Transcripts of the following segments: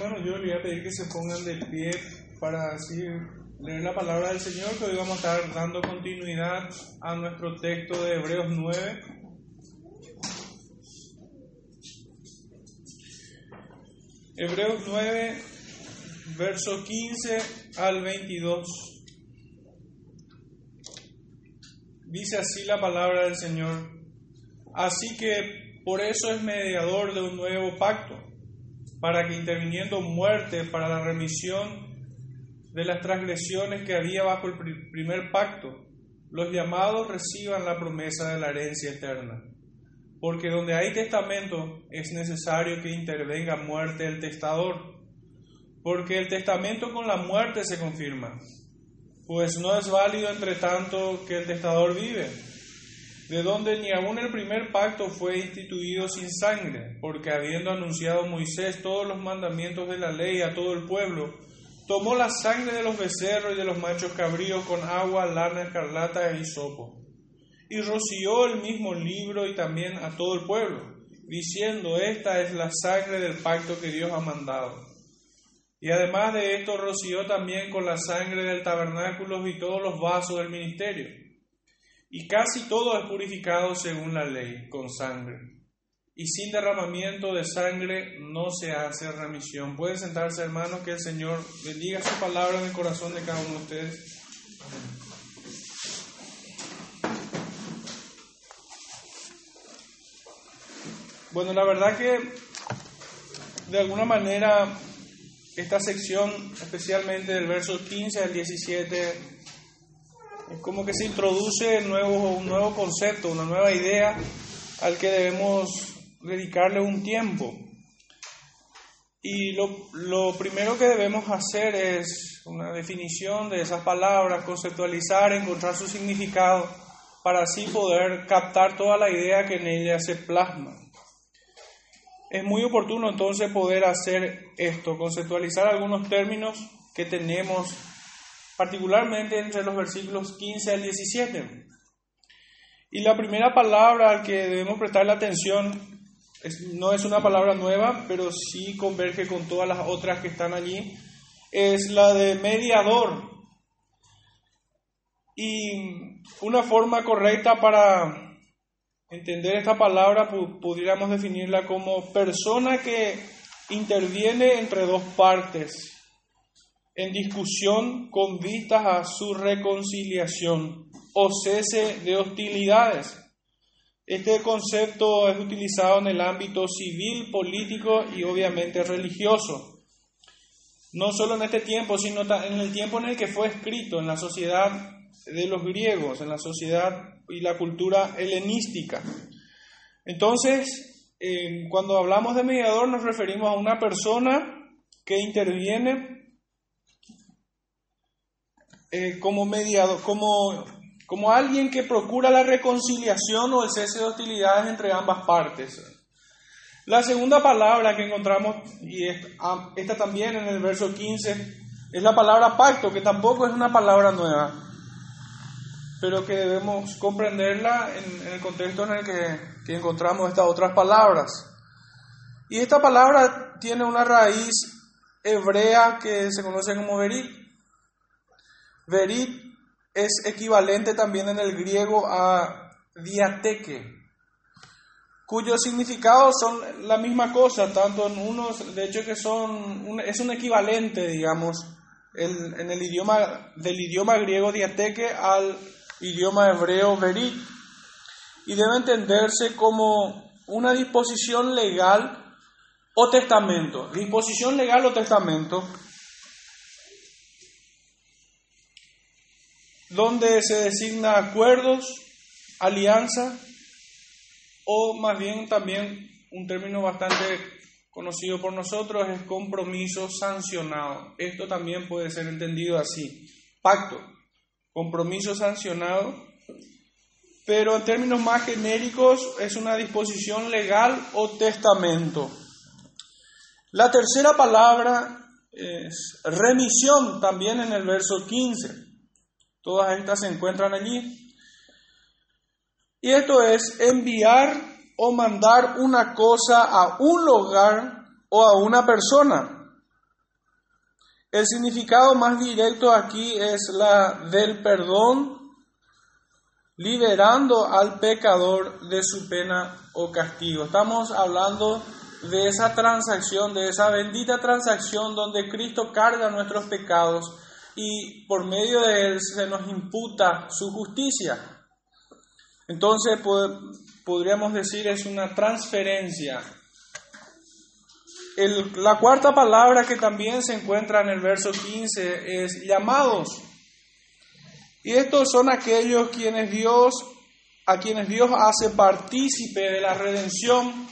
hermanos, yo les voy a pedir que se pongan de pie para así leer la palabra del Señor, que hoy vamos a estar dando continuidad a nuestro texto de Hebreos 9. Hebreos 9, verso 15 al 22. Dice así la palabra del Señor. Así que por eso es mediador de un nuevo pacto, para que interviniendo muerte para la remisión de las transgresiones que había bajo el primer pacto, los llamados reciban la promesa de la herencia eterna. Porque donde hay testamento es necesario que intervenga muerte el testador, porque el testamento con la muerte se confirma, pues no es válido entre tanto que el testador vive, de donde ni aun el primer pacto fue instituido sin sangre, porque habiendo anunciado Moisés todos los mandamientos de la ley a todo el pueblo, tomó la sangre de los becerros y de los machos cabríos con agua, lana, escarlata e hisopo, y roció el mismo libro y también a todo el pueblo, diciendo, esta es la sangre del pacto que Dios ha mandado. Y además de esto roció también con la sangre del tabernáculo y todos los vasos del ministerio. Y casi todo es purificado según la ley, con sangre y sin derramamiento de sangre no se hace remisión. Pueden sentarse, hermanos, que el Señor bendiga su palabra en el corazón de cada uno de ustedes. Bueno, la verdad que de alguna manera esta sección, especialmente del verso 15 al 17, es como que se introduce un nuevo concepto, una nueva idea al que debemos dedicarle un tiempo. Y lo, primero que debemos hacer es una definición de esas palabras, conceptualizar, encontrar su significado, para así poder captar toda la idea que en ella se plasma. Es muy oportuno entonces poder hacer esto, conceptualizar algunos términos que tenemos, particularmente entre los versículos 15 al 17. Y la primera palabra al que debemos prestarle atención no es una palabra nueva, pero sí converge con todas las otras que están allí, es la de mediador. Y una forma correcta para entender esta palabra pudiéramos definirla como persona que interviene entre dos partes en discusión con vistas a su reconciliación o cese de hostilidades. Este concepto es utilizado en el ámbito civil, político y obviamente religioso. No solo en este tiempo, sino en el tiempo en el que fue escrito, en la sociedad de los griegos, en la sociedad y la cultura helenística. Entonces, cuando hablamos de mediador nos referimos a una persona que interviene eh, como mediador, como como alguien que procura la reconciliación o el cese de hostilidades entre ambas partes. La segunda palabra que encontramos, y ah, esta también en el verso 15, es la palabra pacto, que tampoco es una palabra nueva, pero que debemos comprenderla en, el contexto en el que, que, encontramos estas otras palabras. Y esta palabra tiene una raíz hebrea que se conoce como verit. Verit es equivalente también en el griego a diateque, cuyos significados son la misma cosa, tanto en unos, de hecho que son, es un equivalente, digamos, en el idioma, del idioma griego diateque al idioma hebreo verit, y debe entenderse como una disposición legal o testamento, disposición legal o testamento, donde se designa acuerdos, alianza o más bien también un término bastante conocido por nosotros es compromiso sancionado. Esto también puede ser entendido así, pacto, compromiso sancionado, pero en términos más genéricos es una disposición legal o testamento. La tercera palabra es remisión, también en el verso 15. Todas estas se encuentran allí. Y esto es enviar o mandar una cosa a un lugar o a una persona. El significado más directo aquí es la del perdón, liberando al pecador de su pena o castigo. Estamos hablando de esa transacción, de esa bendita transacción donde Cristo carga nuestros pecados y por medio de él se nos imputa su justicia. Entonces podríamos decir es una transferencia la cuarta palabra que también se encuentra en el verso 15 es llamados. Y estos son aquellos quienes Dios, a quienes Dios hace partícipe de la redención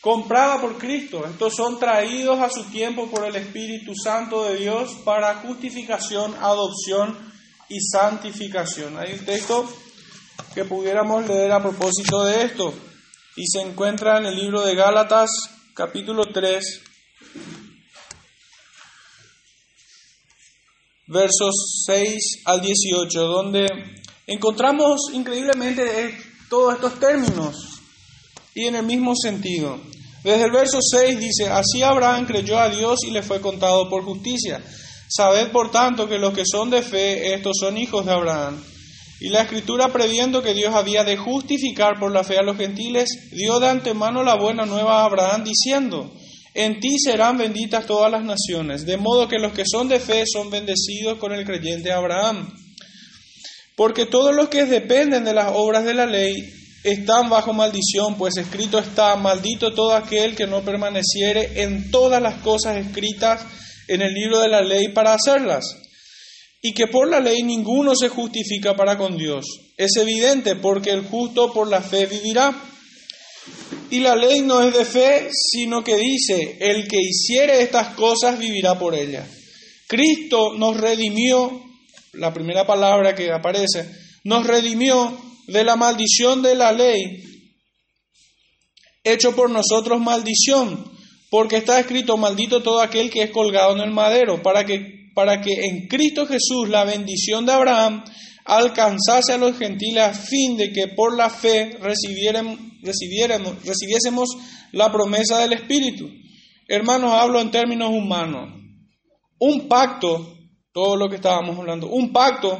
comprada por Cristo. Estos son traídos a su tiempo por el Espíritu Santo de Dios para justificación, adopción y santificación. Hay un texto que pudiéramos leer a propósito de esto y se encuentra en el libro de Gálatas capítulo 3, versos 6 al 18, donde encontramos increíblemente todos estos términos y en el mismo sentido. Desde el verso 6 dice, así Abraham creyó a Dios y le fue contado por justicia. Sabed por tanto que los que son de fe, estos son hijos de Abraham. Y la escritura, previendo que Dios había de justificar por la fe a los gentiles, dio de antemano la buena nueva a Abraham, diciendo, en ti serán benditas todas las naciones, de modo que los que son de fe son bendecidos con el creyente Abraham. Porque todos los que dependen de las obras de la ley están bajo maldición, pues escrito está, maldito todo aquel que no permaneciere en todas las cosas escritas en el libro de la ley para hacerlas y que por la ley ninguno se justifica para con Dios. Es evidente porque el justo por la fe vivirá. Y la ley no es de fe, sino que dice, el que hiciere estas cosas vivirá por ellas. Cristo nos redimió, la primera palabra que aparece, nos redimió de la maldición de la ley, hecho por nosotros maldición, porque está escrito, maldito todo aquel que es colgado en el madero, para que para que en Cristo Jesús la bendición de Abraham alcanzase a los gentiles a fin de que por la fe recibiésemos la promesa del Espíritu. Hermanos, hablo en términos humanos. Un pacto, todo lo que estábamos hablando, un pacto,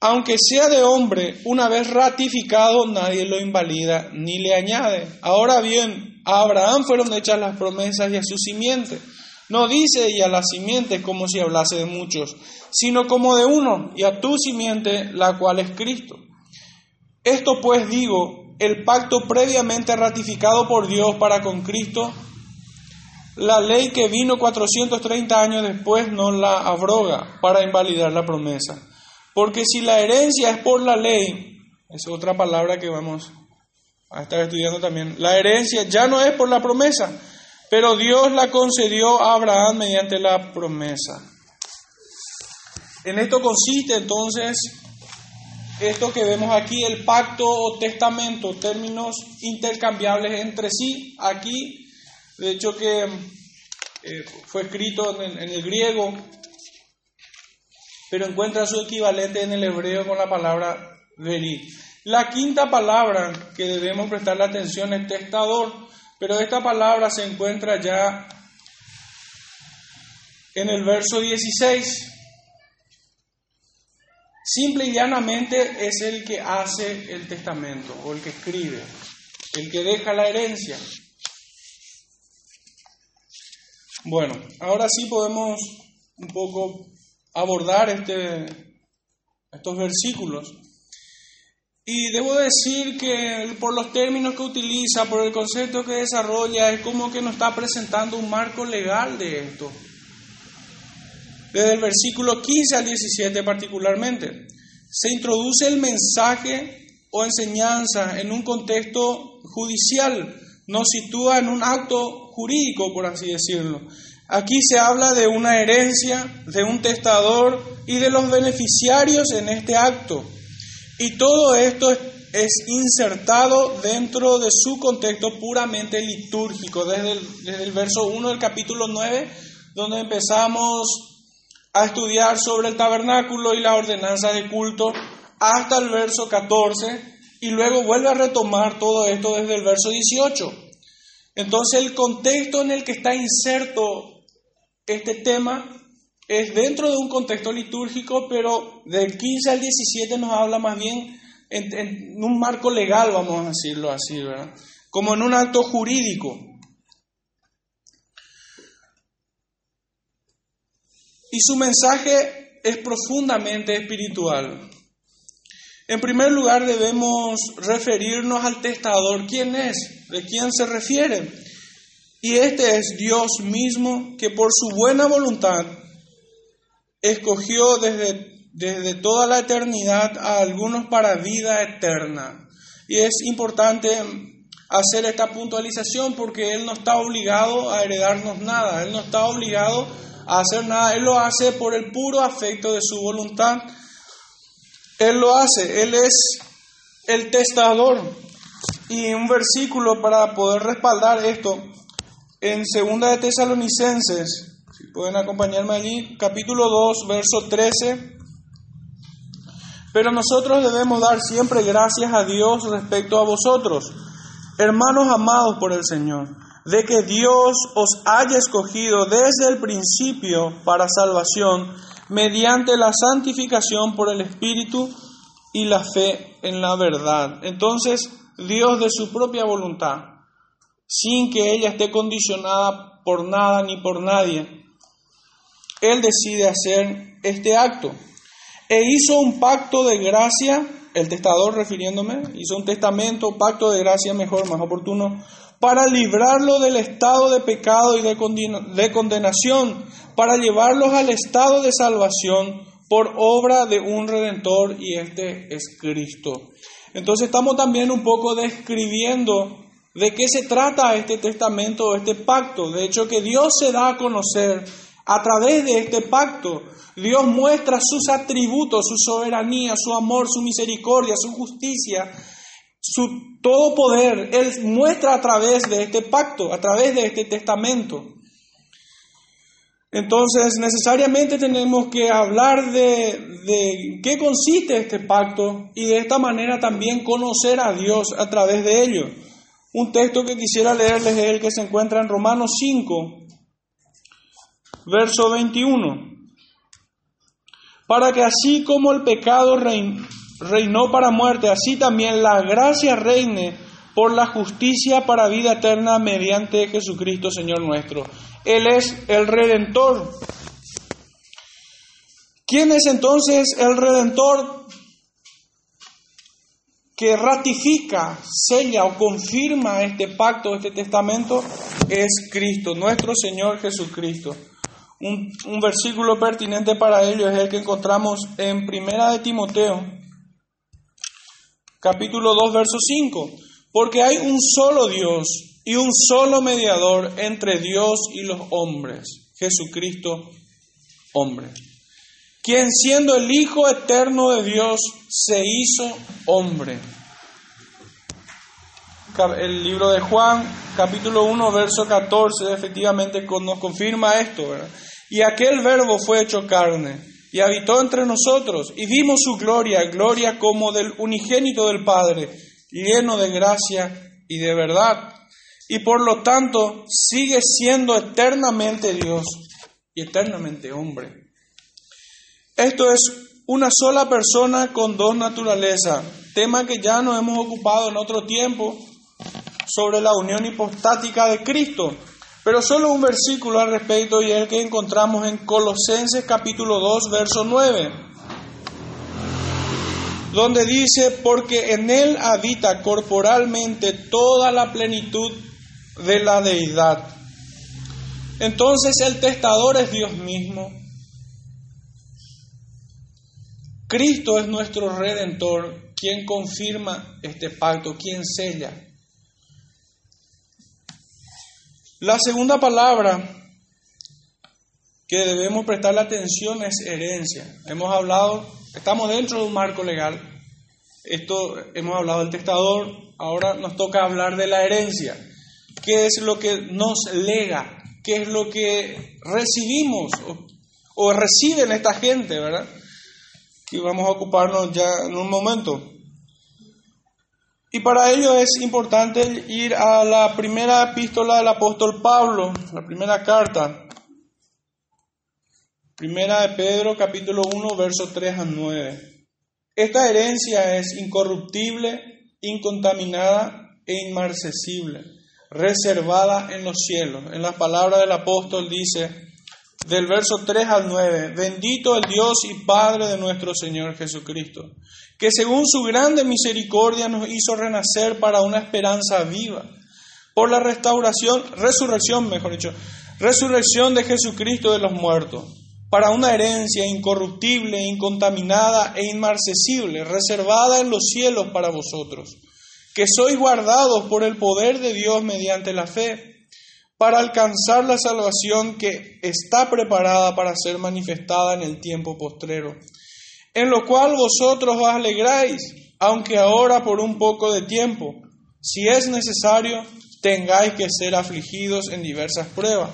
aunque sea de hombre, una vez ratificado, nadie lo invalida ni le añade. Ahora bien, a Abraham fueron hechas las promesas y a su simiente. No dice y a la simiente como si hablase de muchos, sino como de uno, y a tu simiente, la cual es Cristo. Esto pues digo, el pacto previamente ratificado por Dios para con Cristo, la ley que vino 430 años después no la abroga para invalidar la promesa. Porque si la herencia es por la ley, es otra palabra que vamos a estar estudiando también, la herencia ya no es por la promesa, pero Dios la concedió a Abraham mediante la promesa. En esto consiste entonces esto que vemos aquí, el pacto o testamento, términos intercambiables entre sí. Aquí, de hecho que eh, fue escrito en, el griego, pero encuentra su equivalente en el hebreo con la palabra verí. La quinta palabra que debemos prestarle atención es testador. Pero esta palabra se encuentra ya en el verso 16. Simple y llanamente es el que hace el testamento o el que escribe, el que deja la herencia. Bueno, ahora sí podemos un poco abordar este, estos versículos. Y debo decir que por los términos que utiliza, por el concepto que desarrolla, es como que nos está presentando un marco legal de esto. Desde el versículo 15 al 17 particularmente, se introduce el mensaje o enseñanza en un contexto judicial, nos sitúa en un acto jurídico, por así decirlo. Aquí se habla de una herencia, de un testador y de los beneficiarios en este acto. Y todo esto es insertado dentro de su contexto puramente litúrgico, desde el, verso 1 del capítulo 9, donde empezamos a estudiar sobre el tabernáculo y la ordenanza de culto, hasta el verso 14, y luego vuelve a retomar todo esto desde el verso 18. Entonces el contexto en el que está inserto este tema es dentro de un contexto litúrgico, pero del 15 al 17 nos habla más bien en, un marco legal, vamos a decirlo así, ¿verdad? Como en un acto jurídico. Y su mensaje es profundamente espiritual. En primer lugar debemos referirnos al testador. ¿Quién es? ¿De quién se refiere? Y este es Dios mismo que por su buena voluntad escogió desde, desde toda la eternidad a algunos para vida eterna. Y es importante hacer esta puntualización porque Él no está obligado a heredarnos nada, Él no está obligado a hacer nada, Él lo hace por el puro afecto de su voluntad. Él lo hace, Él es el testador. Y un versículo para poder respaldar esto, en Segunda de Tesalonicenses, Pueden acompañarme allí, capítulo 2, verso 13. Pero nosotros debemos dar siempre gracias a Dios respecto a vosotros, hermanos amados por el Señor, de que Dios os haya escogido desde el principio para salvación, mediante la santificación por el Espíritu y la fe en la verdad. Entonces, Dios de su propia voluntad, sin que ella esté condicionada por nada ni por nadie, él decide hacer este acto. E hizo un pacto de gracia, el testador refiriéndome, hizo un testamento, pacto de gracia mejor, más oportuno, para librarlo del estado de pecado y de, de condenación, para llevarlos al estado de salvación por obra de un redentor y este es Cristo. Entonces estamos también un poco describiendo de qué se trata este testamento, este pacto. De hecho, que Dios se da a conocer a través de este pacto, Dios muestra sus atributos, su soberanía, su amor, su misericordia, su justicia, su todo poder. Él muestra a través de este pacto, a través de este testamento. Entonces, necesariamente tenemos que hablar de, de, qué consiste este pacto y de esta manera también conocer a Dios a través de ello. Un texto que quisiera leerles es el que se encuentra en Romanos 5, verso 21. Para que así como el pecado reinó para muerte, así también la gracia reine por la justicia para vida eterna mediante Jesucristo Señor nuestro. Él es el redentor. ¿Quién es entonces el redentor que ratifica, sella o confirma este pacto, este testamento? Es Cristo, nuestro Señor Jesucristo. Un, versículo pertinente para ello es el que encontramos en Primera de Timoteo, capítulo 2, verso 5. Porque hay un solo Dios y un solo mediador entre Dios y los hombres, Jesucristo hombre, quien siendo el Hijo eterno de Dios se hizo hombre. El libro de Juan, capítulo 1, verso 14, efectivamente nos confirma esto, ¿verdad? Y aquel verbo fue hecho carne y habitó entre nosotros y vimos su gloria, gloria como del unigénito del Padre, lleno de gracia y de verdad. Y por lo tanto sigue siendo eternamente Dios y eternamente hombre. Esto es una sola persona con dos naturalezas, tema que ya nos hemos ocupado en otro tiempo sobre la unión hipostática de Cristo. Pero solo un versículo al respecto y es el que encontramos en Colosenses capítulo 2, verso 9, donde dice, porque en él habita corporalmente toda la plenitud de la deidad. Entonces el testador es Dios mismo. Cristo es nuestro redentor, quien confirma este pacto, quien sella. La segunda palabra que debemos prestar atención es herencia. Hemos hablado, estamos dentro de un marco legal. Esto hemos hablado del testador, ahora nos toca hablar de la herencia. ¿Qué es lo que nos lega? ¿Qué es lo que recibimos o, o reciben esta gente, verdad? Y vamos a ocuparnos ya en un momento. Y para ello es importante ir a la primera epístola del apóstol Pablo, la primera carta, Primera de Pedro capítulo 1 verso 3 a 9. Esta herencia es incorruptible, incontaminada e inmarcesible, reservada en los cielos. En las palabras del apóstol dice, del verso 3 al 9, bendito el Dios y Padre de nuestro Señor Jesucristo, que según su grande misericordia nos hizo renacer para una esperanza viva, por la restauración, resurrección, mejor dicho, resurrección de Jesucristo de los muertos, para una herencia incorruptible, incontaminada e inmarcesible, reservada en los cielos para vosotros, que sois guardados por el poder de Dios mediante la fe para alcanzar la salvación que está preparada para ser manifestada en el tiempo postrero, en lo cual vosotros os alegráis, aunque ahora por un poco de tiempo, si es necesario, tengáis que ser afligidos en diversas pruebas,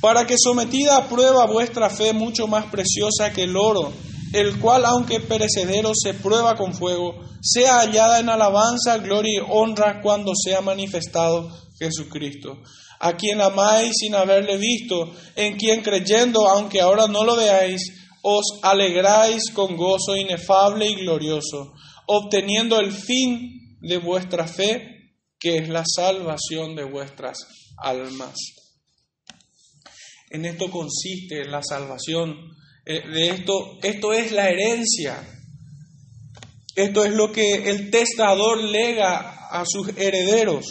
para que sometida a prueba vuestra fe mucho más preciosa que el oro, el cual aunque perecedero se prueba con fuego, sea hallada en alabanza, gloria y honra cuando sea manifestado Jesucristo, a quien amáis sin haberle visto, en quien creyendo, aunque ahora no lo veáis, os alegráis con gozo inefable y glorioso, obteniendo el fin de vuestra fe, que es la salvación de vuestras almas. En esto consiste la salvación. Eh, de esto, esto es la herencia. Esto es lo que el testador lega a sus herederos.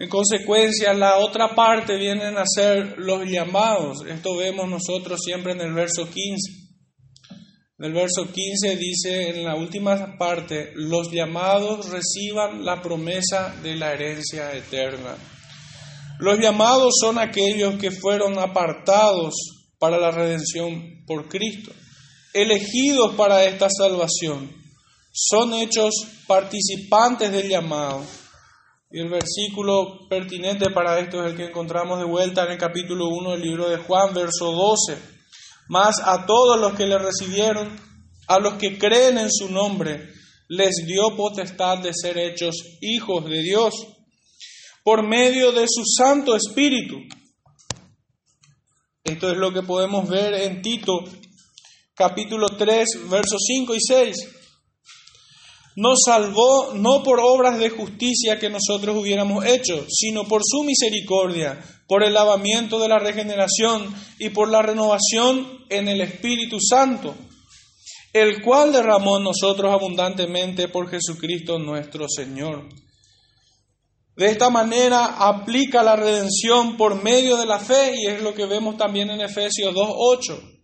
En consecuencia, la otra parte vienen a ser los llamados. Esto vemos nosotros siempre en el verso 15. En el verso 15 dice en la última parte, los llamados reciban la promesa de la herencia eterna. Los llamados son aquellos que fueron apartados para la redención por Cristo, elegidos para esta salvación. Son hechos participantes del llamado y el versículo pertinente para esto es el que encontramos de vuelta en el capítulo 1 del libro de Juan, verso 12. Más a todos los que le recibieron, a los que creen en su nombre, les dio potestad de ser hechos hijos de Dios por medio de su Santo Espíritu. Esto es lo que podemos ver en Tito capítulo 3, versos 5 y 6 nos salvó no por obras de justicia que nosotros hubiéramos hecho, sino por su misericordia, por el lavamiento de la regeneración y por la renovación en el Espíritu Santo, el cual derramó nosotros abundantemente por Jesucristo nuestro Señor. De esta manera aplica la redención por medio de la fe y es lo que vemos también en Efesios 2.8.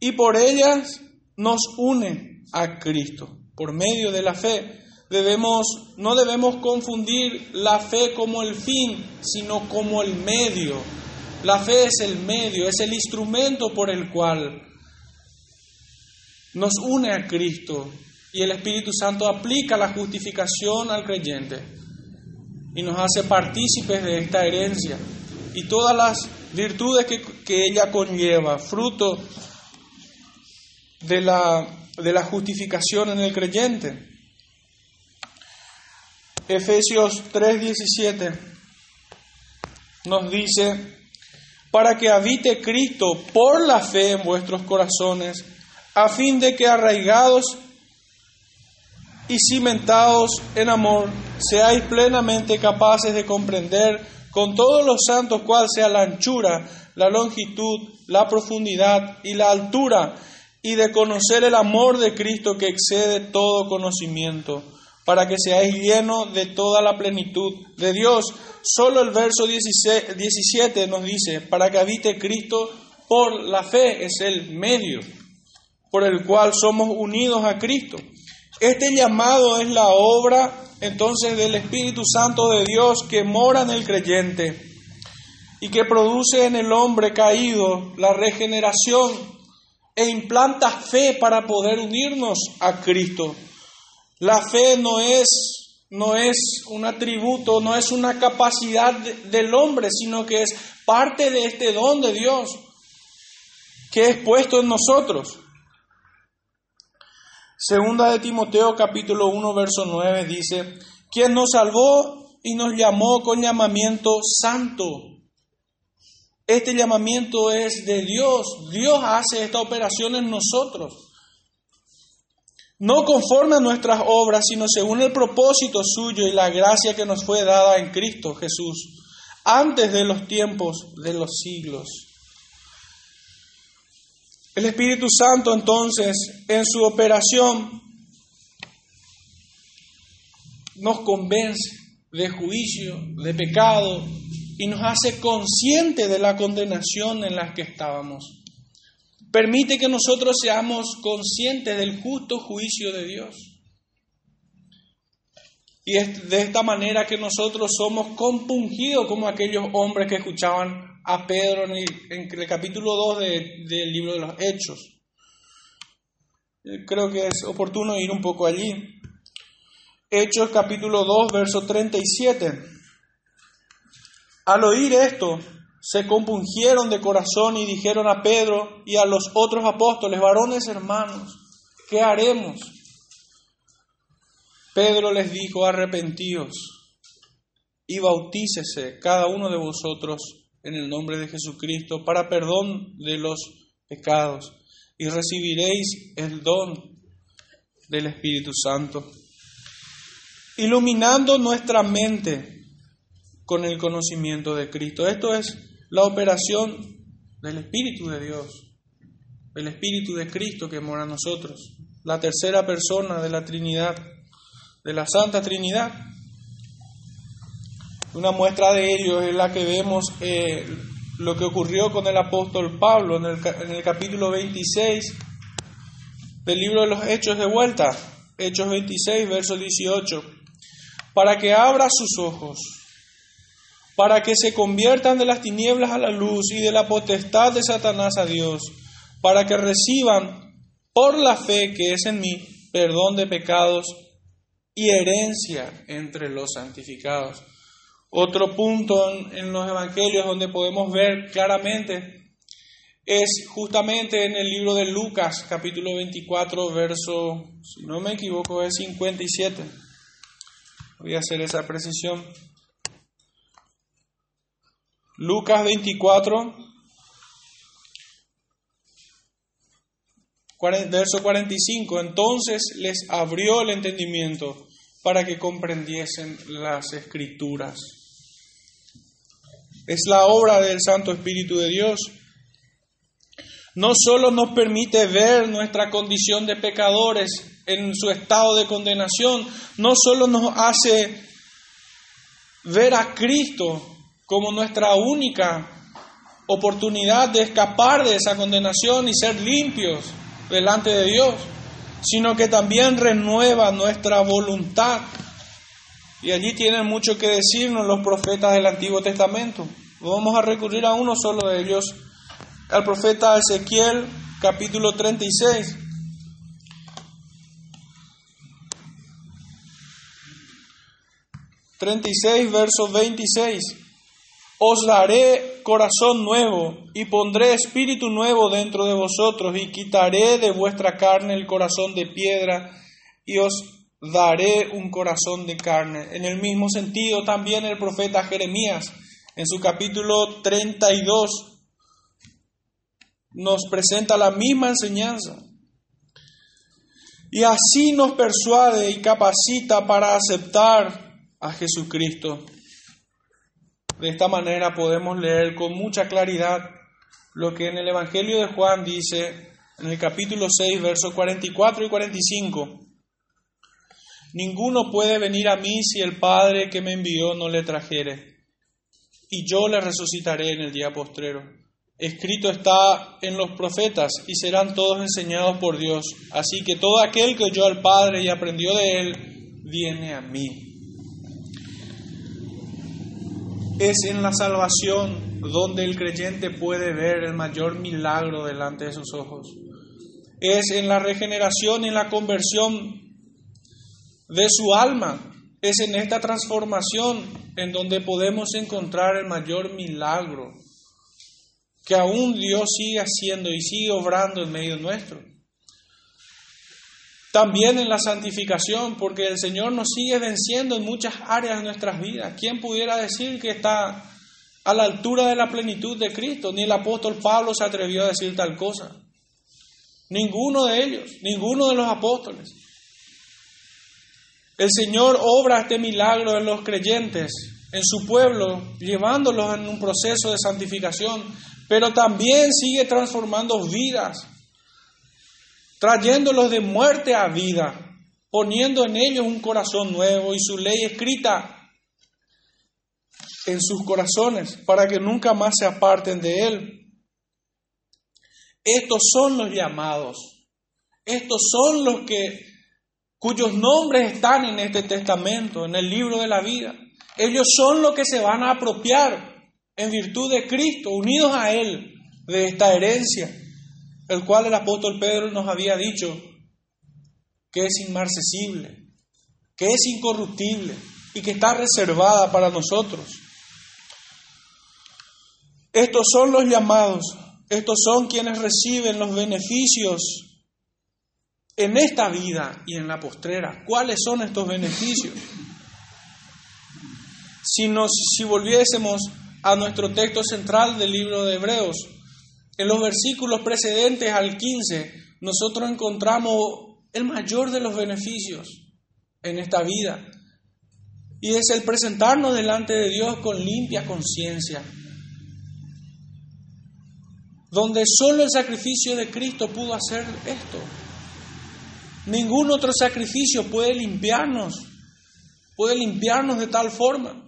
Y por ellas nos une a Cristo por medio de la fe. Debemos, no debemos confundir la fe como el fin, sino como el medio. La fe es el medio, es el instrumento por el cual nos une a Cristo y el Espíritu Santo aplica la justificación al creyente y nos hace partícipes de esta herencia y todas las virtudes que, que ella conlleva, fruto de la, de la justificación en el creyente. Efesios 3:17 nos dice, para que habite Cristo por la fe en vuestros corazones, a fin de que arraigados y cimentados en amor, seáis plenamente capaces de comprender con todos los santos cuál sea la anchura, la longitud, la profundidad y la altura y de conocer el amor de Cristo que excede todo conocimiento, para que seáis llenos de toda la plenitud de Dios. Solo el verso 17 nos dice, para que habite Cristo por la fe, es el medio por el cual somos unidos a Cristo. Este llamado es la obra entonces del Espíritu Santo de Dios que mora en el creyente y que produce en el hombre caído la regeneración e implanta fe para poder unirnos a Cristo. La fe no es, no es un atributo, no es una capacidad del hombre, sino que es parte de este don de Dios que es puesto en nosotros. Segunda de Timoteo capítulo 1 verso 9 dice, quien nos salvó y nos llamó con llamamiento santo Este llamamiento es de Dios. Dios hace esta operación en nosotros. No conforme a nuestras obras, sino según el propósito suyo y la gracia que nos fue dada en Cristo Jesús, antes de los tiempos de los siglos. El Espíritu Santo entonces, en su operación, nos convence de juicio, de pecado, y nos hace consciente de la condenación en la que estábamos. Permite que nosotros seamos conscientes del justo juicio de Dios. Y es de esta manera que nosotros somos compungidos como aquellos hombres que escuchaban a Pedro en el, capítulo 2 del libro de los Hechos. Eh, creo que es oportuno ir un poco allí. Hechos capítulo 2, verso 37. Al oír esto, se compungieron de corazón y dijeron a Pedro y a los otros apóstoles, varones hermanos, ¿qué haremos? Pedro les dijo, arrepentíos y bautícese cada uno de vosotros en el nombre de Jesucristo para perdón de los pecados y recibiréis el don del Espíritu Santo, iluminando nuestra mente con el conocimiento de Cristo. Esto es la operación del Espíritu de Dios, el Espíritu de Cristo que mora en nosotros, la tercera persona de la Trinidad, de la Santa Trinidad. Una muestra de ello es la que vemos eh, lo que ocurrió con el apóstol Pablo en el, en el capítulo 26 del libro de los Hechos de vuelta, Hechos 26, verso 18, para que abra sus ojos para que se conviertan de las tinieblas a la luz y de la potestad de Satanás a Dios, para que reciban por la fe que es en mí perdón de pecados y herencia entre los santificados. Otro punto en, los evangelios donde podemos ver claramente es justamente en el libro de Lucas, capítulo 24, verso, si no me equivoco, es 57. Voy a hacer esa precisión. Lucas 24, verso 45. Entonces les abrió el entendimiento para que comprendiesen las escrituras. Es la obra del Santo Espíritu de Dios. No solo nos permite ver nuestra condición de pecadores en su estado de condenación, no solo nos hace ver a Cristo como nuestra única oportunidad de escapar de esa condenación y ser limpios delante de Dios, sino que también renueva nuestra voluntad. Y allí tienen mucho que decirnos los profetas del Antiguo Testamento. Vamos a recurrir a uno solo de ellos, al profeta Ezequiel capítulo 36. ...36, verso 26 os daré corazón nuevo y pondré espíritu nuevo dentro de vosotros y quitaré de vuestra carne el corazón de piedra y os daré un corazón de carne. En el mismo sentido también el profeta Jeremías en su capítulo 32 nos presenta la misma enseñanza. Y así nos persuade y capacita para aceptar a Jesucristo. De esta manera podemos leer con mucha claridad lo que en el Evangelio de Juan dice en el capítulo 6, versos 44 y 45. Ninguno puede venir a mí si el Padre que me envió no le trajere, y yo le resucitaré en el día postrero. Escrito está en los profetas, y serán todos enseñados por Dios. Así que todo aquel que oyó al Padre y aprendió de él, viene a mí. Es en la salvación donde el creyente puede ver el mayor milagro delante de sus ojos. Es en la regeneración y en la conversión de su alma. Es en esta transformación en donde podemos encontrar el mayor milagro que aún Dios sigue haciendo y sigue obrando en medio nuestro. También en la santificación, porque el Señor nos sigue venciendo en muchas áreas de nuestras vidas. ¿Quién pudiera decir que está a la altura de la plenitud de Cristo. Ni el apóstol Pablo se atrevió a decir tal cosa. Ninguno de ellos, ninguno de los apóstoles. El Señor obra este milagro en los creyentes, en su pueblo, llevándolos en un proceso de santificación, pero también sigue transformando vidas, trayéndolos de muerte a vida, poniendo en ellos un corazón nuevo y su ley escrita en sus corazones para que nunca más se aparten de él. Estos son los llamados. Estos son los que cuyos nombres están en este testamento, en el libro de la vida. Ellos son los que se van a apropiar en virtud de Cristo, unidos a Él, de esta herencia, el cual el apóstol Pedro nos había dicho que es inmarcesible, que es incorruptible y que está reservada para nosotros. Estos son los llamados estos son quienes reciben los beneficios en esta vida y en la postrera. ¿Cuáles son estos beneficios? Si, nos, si volviésemos a nuestro texto central del libro de Hebreos, en los versículos precedentes al 15, nosotros encontramos el mayor de los beneficios en esta vida. Y es el presentarnos delante de Dios con limpia conciencia, donde solo el sacrificio de Cristo pudo hacer esto. Ningún otro sacrificio puede limpiarnos, puede limpiarnos de tal forma,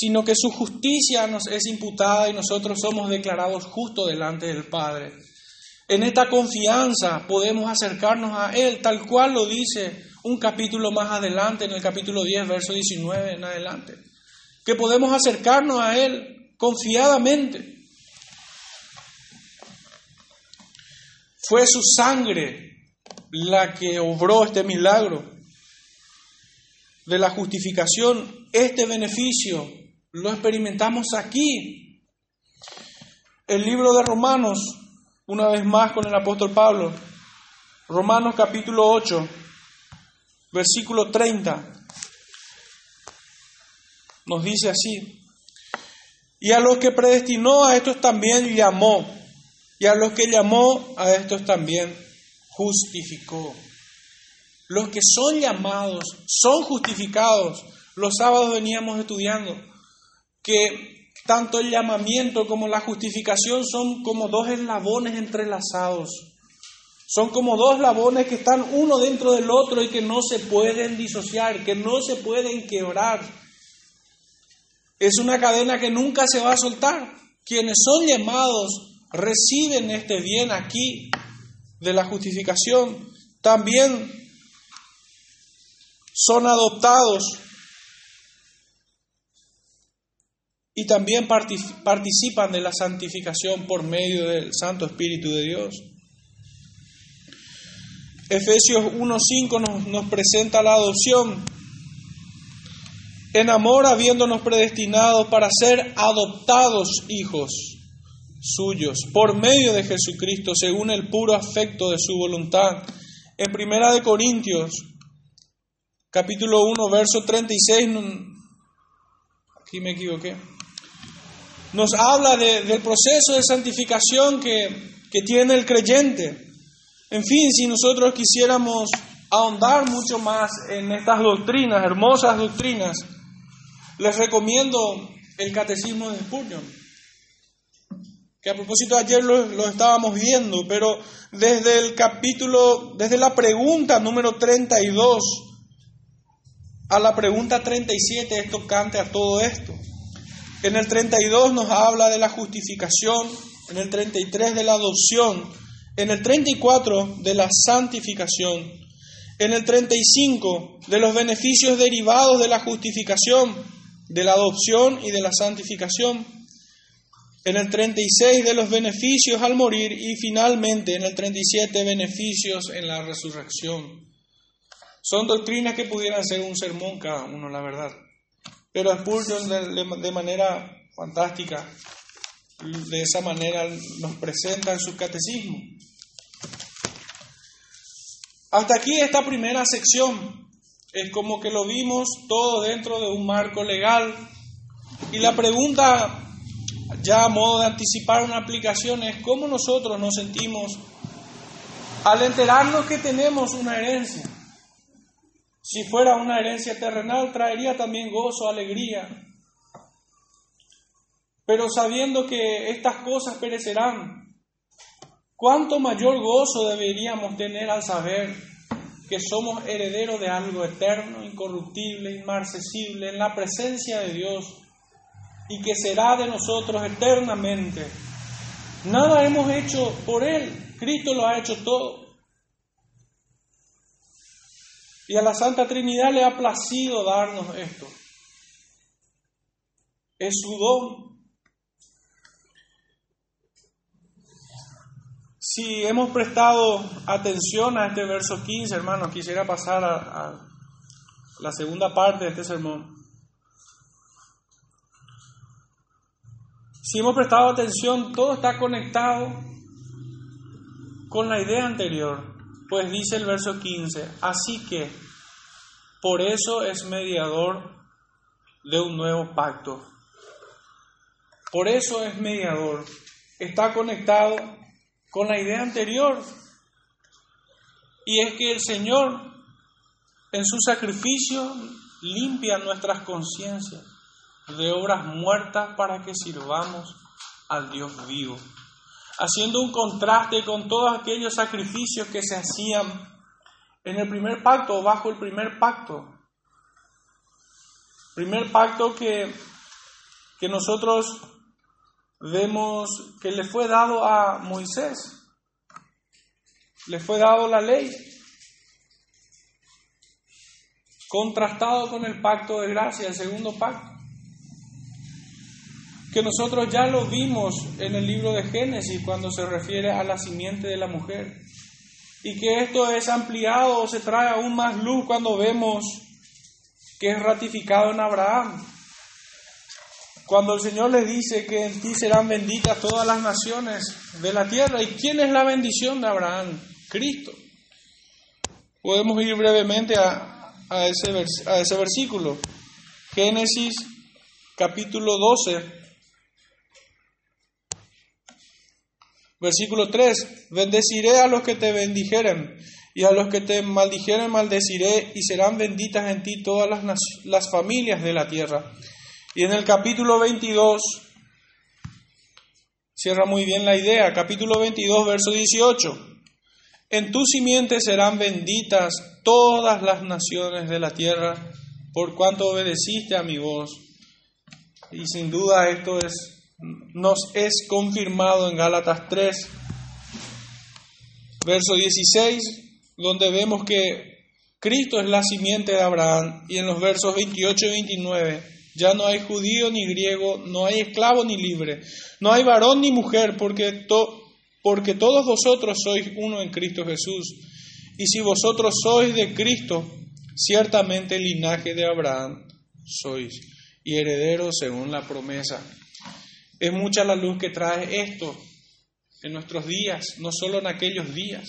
sino que su justicia nos es imputada y nosotros somos declarados justos delante del Padre. En esta confianza podemos acercarnos a Él, tal cual lo dice un capítulo más adelante, en el capítulo 10, verso 19 en adelante, que podemos acercarnos a Él confiadamente. Fue su sangre la que obró este milagro de la justificación. Este beneficio lo experimentamos aquí. El libro de Romanos, una vez más con el apóstol Pablo, Romanos capítulo 8, versículo 30, nos dice así, y a los que predestinó, a estos también llamó. Y a los que llamó, a estos también justificó. Los que son llamados son justificados. Los sábados veníamos estudiando que tanto el llamamiento como la justificación son como dos eslabones entrelazados. Son como dos eslabones que están uno dentro del otro y que no se pueden disociar, que no se pueden quebrar. Es una cadena que nunca se va a soltar. Quienes son llamados reciben este bien aquí de la justificación. También son adoptados y también participan de la santificación por medio del Santo Espíritu de Dios. Efesios 1.5 nos, nos presenta la adopción en amor habiéndonos predestinados para ser adoptados hijos suyos por medio de Jesucristo según el puro afecto de su voluntad. En Primera de Corintios, capítulo 1, verso 36, aquí me equivoqué, nos habla del proceso de santificación que, que tiene el creyente. En fin, si nosotros quisiéramos ahondar mucho más en estas doctrinas, hermosas doctrinas, les recomiendo el Catecismo de Spurgeon, que a propósito ayer lo, estábamos viendo, pero desde el capítulo, desde la pregunta número 32 a la pregunta 37 esto tocante a todo esto. En el 32 nos habla de la justificación, en el 33 de la adopción, en el 34 de la santificación, en el 35 de los beneficios derivados de la justificación, de la adopción y de la santificación, en el 36 de los beneficios al morir y finalmente en el 37 beneficios en la resurrección. Son doctrinas que pudieran ser un sermón cada uno, la verdad. Pero Spurgeon de, manera fantástica, de esa manera nos presenta en su catecismo. Hasta aquí esta primera sección. Es como que lo vimos todo dentro de un marco legal Y la pregunta, ya a modo de anticipar una aplicación, es cómo nosotros nos sentimos al enterarnos que tenemos una herencia. Si fuera una herencia terrenal, traería también gozo, alegría. Pero sabiendo que estas cosas perecerán, ¿cuánto mayor gozo deberíamos tener al saber que somos herederos de algo eterno, incorruptible, inmarcesible, en la presencia de Dios y que será de nosotros eternamente? Nada hemos hecho por Él, Cristo lo ha hecho todo. Y a la Santa Trinidad le ha placido darnos esto. Es su don. Si hemos prestado atención a este verso 15, hermanos, quisiera pasar a, a la segunda parte de este sermón. Si hemos prestado atención, todo está conectado con la idea anterior. Pues dice el verso 15, así que por eso es mediador de un nuevo pacto. Por eso es mediador. Está conectado con la idea anterior. Y es que el Señor en su sacrificio limpia nuestras conciencias de obras muertas para que sirvamos al Dios vivo haciendo un contraste con todos aquellos sacrificios que se hacían en el primer pacto o bajo el primer pacto. Primer pacto que, que nosotros vemos que le fue dado a Moisés. Le fue dado la ley. Contrastado con el pacto de gracia, el segundo pacto que nosotros ya lo vimos en el libro de Génesis cuando se refiere a la simiente de la mujer. Y que esto es ampliado o se trae aún más luz cuando vemos que es ratificado en Abraham. Cuando el Señor le dice que en ti serán benditas todas las naciones de la tierra. ¿Y quién es la bendición de Abraham? Cristo. Podemos ir brevemente a, a, ese, a ese versículo. Génesis capítulo 12, Versículo 3, bendeciré a los que te bendijeren y a los que te maldijeren maldeciré y serán benditas en ti todas las, las familias de la tierra. Y en el capítulo 22, cierra muy bien la idea, capítulo 22, verso 18, en tu simiente serán benditas todas las naciones de la tierra por cuanto obedeciste a mi voz. Y sin duda esto es nos es confirmado en Gálatas 3, verso 16, donde vemos que Cristo es la simiente de Abraham, y en los versos 28 y 29, ya no hay judío ni griego, no hay esclavo ni libre, no hay varón ni mujer, porque, porque todos vosotros sois uno en Cristo Jesús. Y si vosotros sois de Cristo, ciertamente el linaje de Abraham sois, y herederos según la promesa. Es mucha la luz que trae esto en nuestros días, no solo en aquellos días.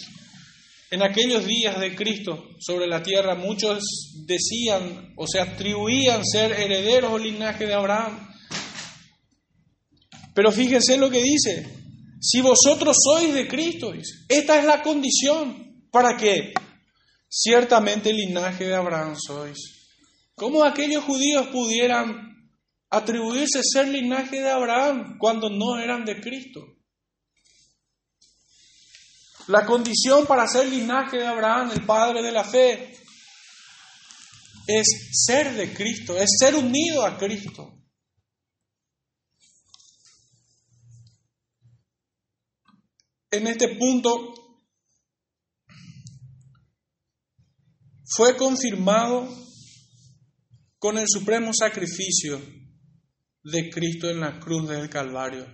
En aquellos días de Cristo sobre la tierra muchos decían o se atribuían ser herederos o linaje de Abraham. Pero fíjense lo que dice, si vosotros sois de Cristo, esta es la condición para que ciertamente el linaje de Abraham sois. ¿Cómo aquellos judíos pudieran atribuirse ser linaje de Abraham cuando no eran de Cristo. La condición para ser linaje de Abraham, el padre de la fe, es ser de Cristo, es ser unido a Cristo. En este punto fue confirmado con el supremo sacrificio de Cristo en la cruz del Calvario.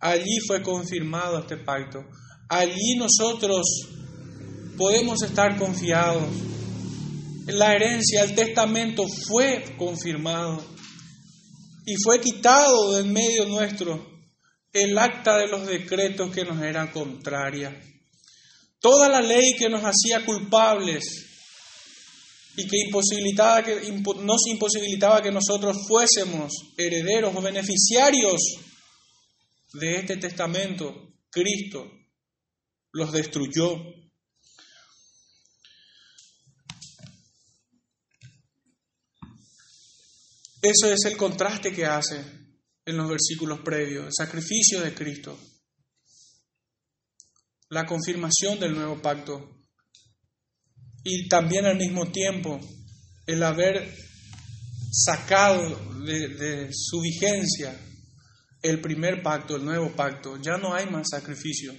Allí fue confirmado este pacto. Allí nosotros podemos estar confiados. La herencia, el testamento fue confirmado y fue quitado de en medio nuestro el acta de los decretos que nos eran contrarias. Toda la ley que nos hacía culpables y que, imposibilitaba que nos imposibilitaba que nosotros fuésemos herederos o beneficiarios de este testamento, Cristo los destruyó. Eso es el contraste que hace en los versículos previos, el sacrificio de Cristo, la confirmación del nuevo pacto y también al mismo tiempo el haber sacado de, su vigencia el primer pacto, el nuevo pacto. Ya no hay más sacrificio.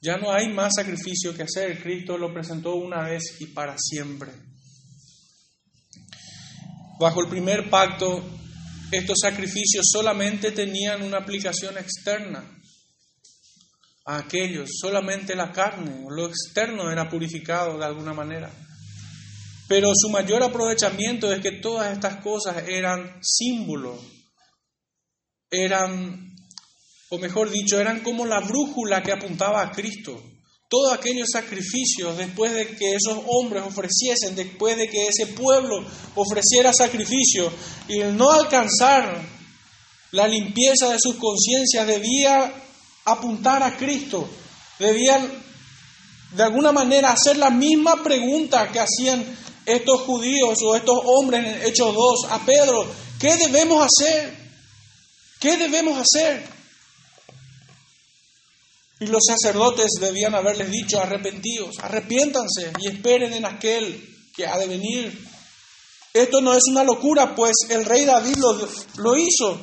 Ya no hay más sacrificio que hacer. Cristo lo presentó una vez y para siempre. Bajo el primer pacto, estos sacrificios solamente tenían una aplicación externa a aquellos, solamente la carne, lo externo era purificado de alguna manera. Pero su mayor aprovechamiento es que todas estas cosas eran símbolos, eran, o mejor dicho, eran como la brújula que apuntaba a Cristo. Todos aquellos sacrificios, después de que esos hombres ofreciesen, después de que ese pueblo ofreciera sacrificio, y el no alcanzar la limpieza de sus conciencias debía apuntar a Cristo, debían de alguna manera hacer la misma pregunta que hacían estos judíos o estos hombres en Hechos 2 a Pedro, ¿qué debemos hacer? ¿Qué debemos hacer? Y los sacerdotes debían haberles dicho, arrepentidos, arrepiéntanse y esperen en aquel que ha de venir. Esto no es una locura, pues el rey David lo, lo hizo.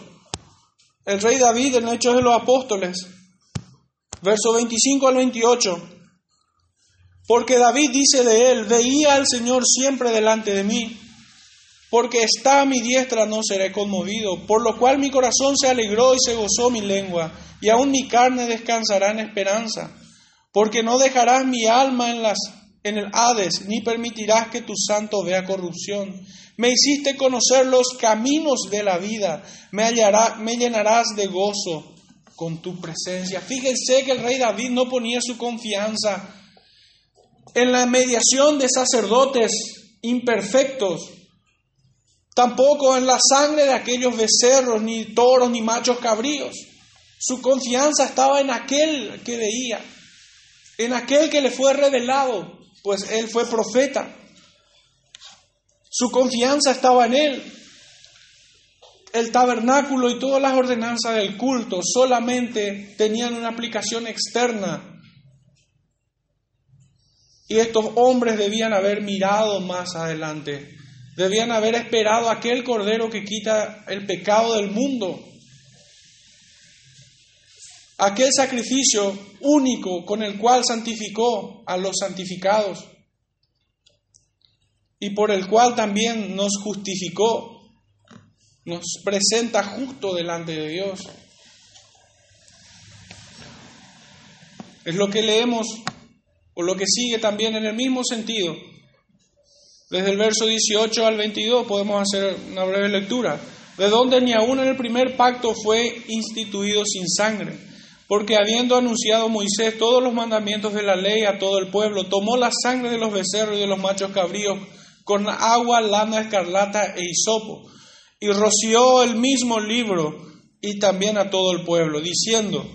El rey David en Hechos de los Apóstoles Verso 25 al 28. Porque David dice de él, veía al Señor siempre delante de mí, porque está a mi diestra no seré conmovido, por lo cual mi corazón se alegró y se gozó mi lengua, y aún mi carne descansará en esperanza, porque no dejarás mi alma en las en el Hades, ni permitirás que tu santo vea corrupción. Me hiciste conocer los caminos de la vida, me, hallará, me llenarás de gozo con tu presencia. Fíjense que el rey David no ponía su confianza en la mediación de sacerdotes imperfectos, tampoco en la sangre de aquellos becerros, ni toros, ni machos cabríos. Su confianza estaba en aquel que veía, en aquel que le fue revelado, pues él fue profeta. Su confianza estaba en él el tabernáculo y todas las ordenanzas del culto solamente tenían una aplicación externa. Y estos hombres debían haber mirado más adelante, debían haber esperado aquel cordero que quita el pecado del mundo, aquel sacrificio único con el cual santificó a los santificados. Y por el cual también nos justificó nos presenta justo delante de Dios. Es lo que leemos o lo que sigue también en el mismo sentido. Desde el verso 18 al 22 podemos hacer una breve lectura. De donde ni aún en el primer pacto fue instituido sin sangre. Porque habiendo anunciado Moisés todos los mandamientos de la ley a todo el pueblo, tomó la sangre de los becerros y de los machos cabríos con agua, lana escarlata e hisopo y roció el mismo libro y también a todo el pueblo, diciendo,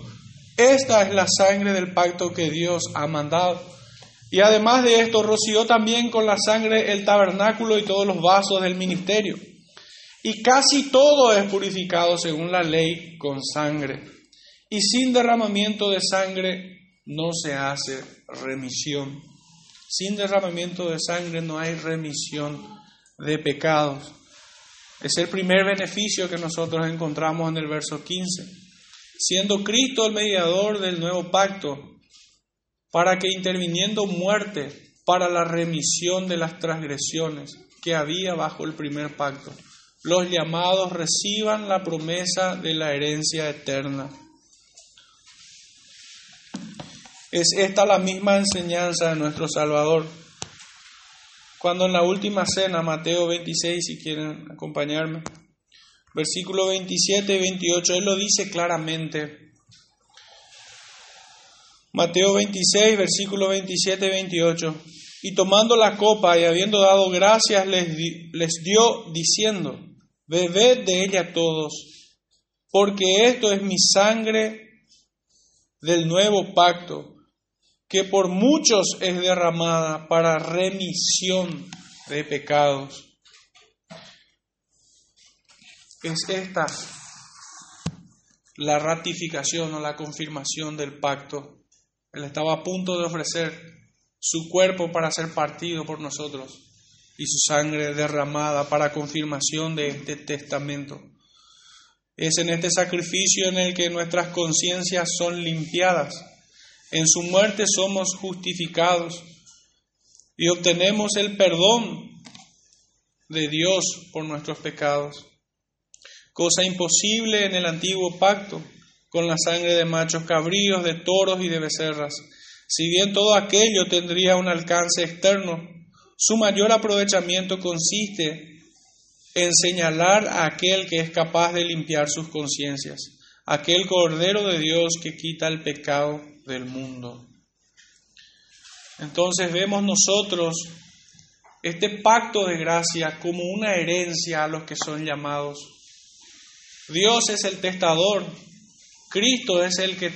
esta es la sangre del pacto que Dios ha mandado. Y además de esto, roció también con la sangre el tabernáculo y todos los vasos del ministerio. Y casi todo es purificado según la ley con sangre. Y sin derramamiento de sangre no se hace remisión. Sin derramamiento de sangre no hay remisión de pecados. Es el primer beneficio que nosotros encontramos en el verso 15. Siendo Cristo el mediador del nuevo pacto, para que interviniendo muerte para la remisión de las transgresiones que había bajo el primer pacto, los llamados reciban la promesa de la herencia eterna. Es esta la misma enseñanza de nuestro Salvador cuando en la última cena, Mateo 26, si quieren acompañarme, versículo 27 y 28, Él lo dice claramente. Mateo 26, versículo 27 y 28. Y tomando la copa y habiendo dado gracias, les, les dio diciendo, bebed de ella todos, porque esto es mi sangre del nuevo pacto, que por muchos es derramada para remisión de pecados. Es esta la ratificación o la confirmación del pacto. Él estaba a punto de ofrecer su cuerpo para ser partido por nosotros y su sangre derramada para confirmación de este testamento. Es en este sacrificio en el que nuestras conciencias son limpiadas. En su muerte somos justificados y obtenemos el perdón de Dios por nuestros pecados. Cosa imposible en el antiguo pacto, con la sangre de machos cabríos, de toros y de becerras si bien todo aquello tendría un alcance externo, su mayor aprovechamiento consiste en señalar a aquel que es capaz de limpiar sus conciencias, aquel Cordero de Dios que quita el pecado del mundo. Entonces vemos nosotros este pacto de gracia como una herencia a los que son llamados. Dios es el testador, Cristo es el que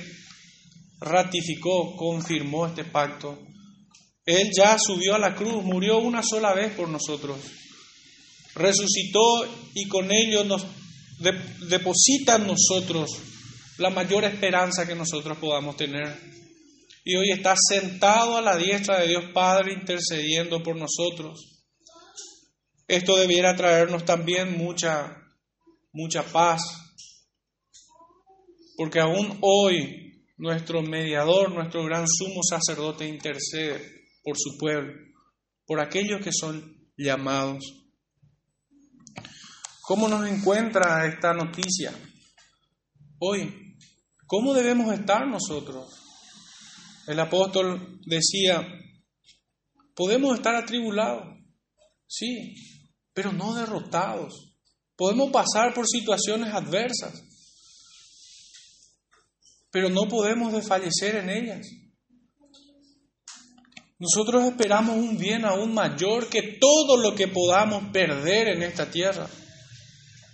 ratificó, confirmó este pacto. Él ya subió a la cruz, murió una sola vez por nosotros. Resucitó y con ello nos deposita en nosotros la mayor esperanza que nosotros podamos tener. Y hoy está sentado a la diestra de Dios Padre intercediendo por nosotros. Esto debiera traernos también mucha, mucha paz, porque aún hoy nuestro mediador, nuestro gran sumo sacerdote intercede por su pueblo, por aquellos que son llamados. ¿Cómo nos encuentra esta noticia hoy? ¿Cómo debemos estar nosotros? El apóstol decía, podemos estar atribulados, sí, pero no derrotados. Podemos pasar por situaciones adversas, pero no podemos desfallecer en ellas. Nosotros esperamos un bien aún mayor que todo lo que podamos perder en esta tierra.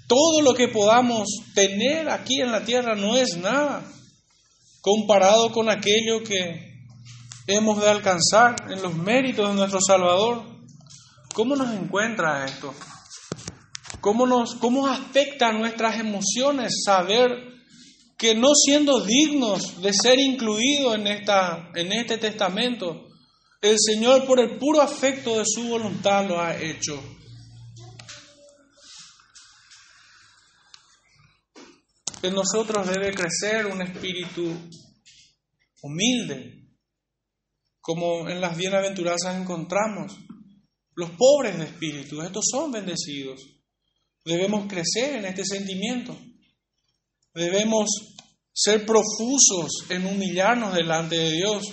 Todo lo que podamos tener aquí en la tierra no es nada comparado con aquello que hemos de alcanzar en los méritos de nuestro Salvador. ¿Cómo nos encuentra esto? ¿Cómo, nos, cómo afecta nuestras emociones saber que no siendo dignos de ser incluidos en, esta, en este testamento, el Señor por el puro afecto de su voluntad lo ha hecho. En nosotros debe crecer un espíritu humilde, como en las bienaventuranzas encontramos. Los pobres de espíritu, estos son bendecidos. Debemos crecer en este sentimiento. Debemos ser profusos en humillarnos delante de Dios,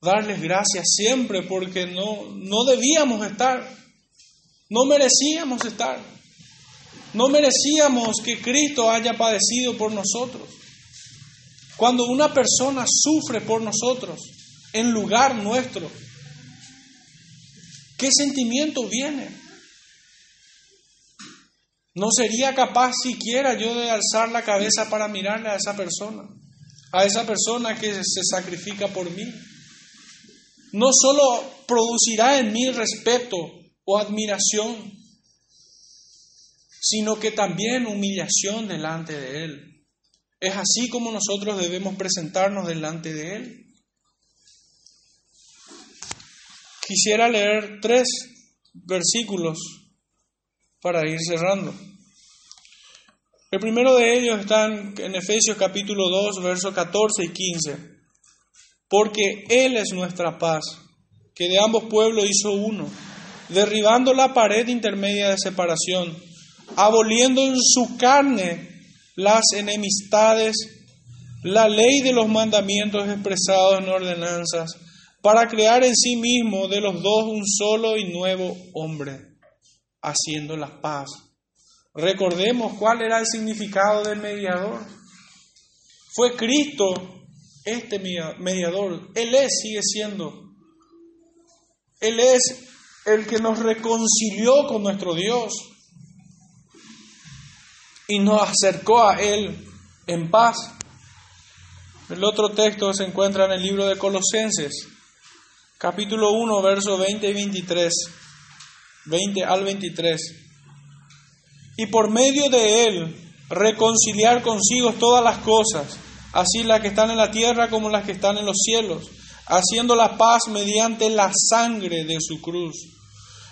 darles gracias siempre porque no, no debíamos estar, no merecíamos estar, no merecíamos que Cristo haya padecido por nosotros. Cuando una persona sufre por nosotros en lugar nuestro, ¿qué sentimiento viene? No sería capaz siquiera yo de alzar la cabeza para mirarle a esa persona, a esa persona que se sacrifica por mí. No solo producirá en mí respeto o admiración, sino que también humillación delante de Él. Es así como nosotros debemos presentarnos delante de Él. Quisiera leer tres versículos para ir cerrando. El primero de ellos está en Efesios capítulo 2, versos 14 y 15. Porque Él es nuestra paz, que de ambos pueblos hizo uno, derribando la pared intermedia de separación, aboliendo en su carne las enemistades, la ley de los mandamientos expresados en ordenanzas, para crear en sí mismo de los dos un solo y nuevo hombre haciendo la paz. Recordemos cuál era el significado del mediador. Fue Cristo este mediador. Él es, sigue siendo Él es el que nos reconcilió con nuestro Dios y nos acercó a Él en paz. El otro texto se encuentra en el libro de Colosenses, capítulo 1, versos 20 y 23, 20 al 23. Y por medio de Él reconciliar consigo todas las cosas, así las que están en la tierra como las que están en los cielos, haciendo la paz mediante la sangre de su cruz.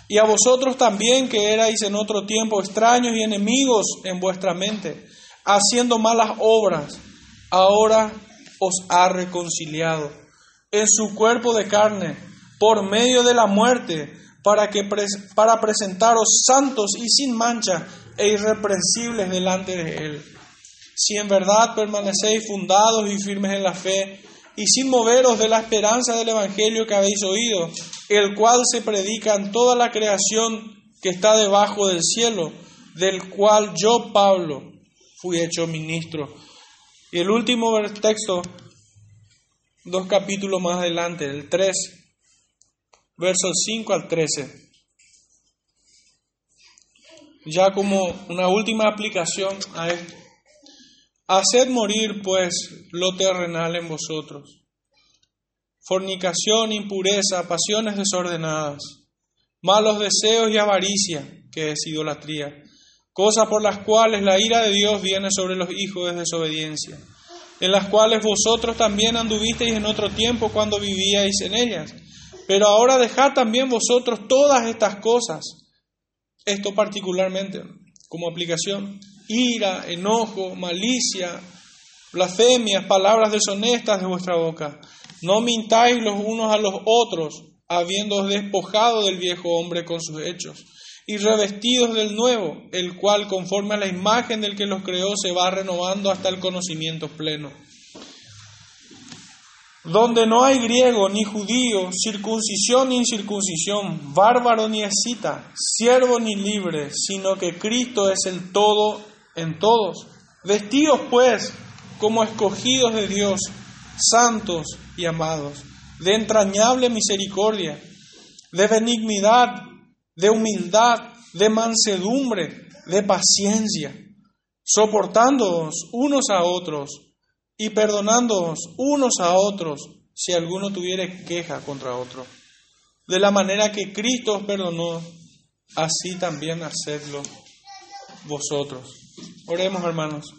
Y a vosotros también que erais en otro tiempo extraños y enemigos en vuestra mente, haciendo malas obras, ahora os ha reconciliado en su cuerpo de carne por medio de la muerte, para, que, para presentaros santos y sin mancha e irreprensibles delante de Él. Si en verdad permanecéis fundados y firmes en la fe, y sin moveros de la esperanza del Evangelio que habéis oído, el cual se predica en toda la creación que está debajo del cielo, del cual yo, Pablo, fui hecho ministro. Y el último texto, dos capítulos más adelante, el 3, versos 5 al 13. Ya como una última aplicación a esto. Haced morir, pues, lo terrenal en vosotros. Fornicación, impureza, pasiones desordenadas, malos deseos y avaricia, que es idolatría, cosas por las cuales la ira de Dios viene sobre los hijos de desobediencia, en las cuales vosotros también anduvisteis en otro tiempo cuando vivíais en ellas. Pero ahora dejad también vosotros todas estas cosas, esto particularmente como aplicación, ira, enojo, malicia, blasfemias, palabras deshonestas de vuestra boca. No mintáis los unos a los otros, habiendo despojado del viejo hombre con sus hechos, y revestidos del nuevo, el cual conforme a la imagen del que los creó se va renovando hasta el conocimiento pleno donde no hay griego ni judío, circuncisión ni incircuncisión, bárbaro ni escita, siervo ni libre, sino que Cristo es el todo en todos. Vestidos pues como escogidos de Dios, santos y amados, de entrañable misericordia, de benignidad, de humildad, de mansedumbre, de paciencia, soportándoos unos a otros y perdonándoos unos a otros si alguno tuviere queja contra otro. De la manera que Cristo os perdonó, así también hacedlo vosotros. Oremos hermanos.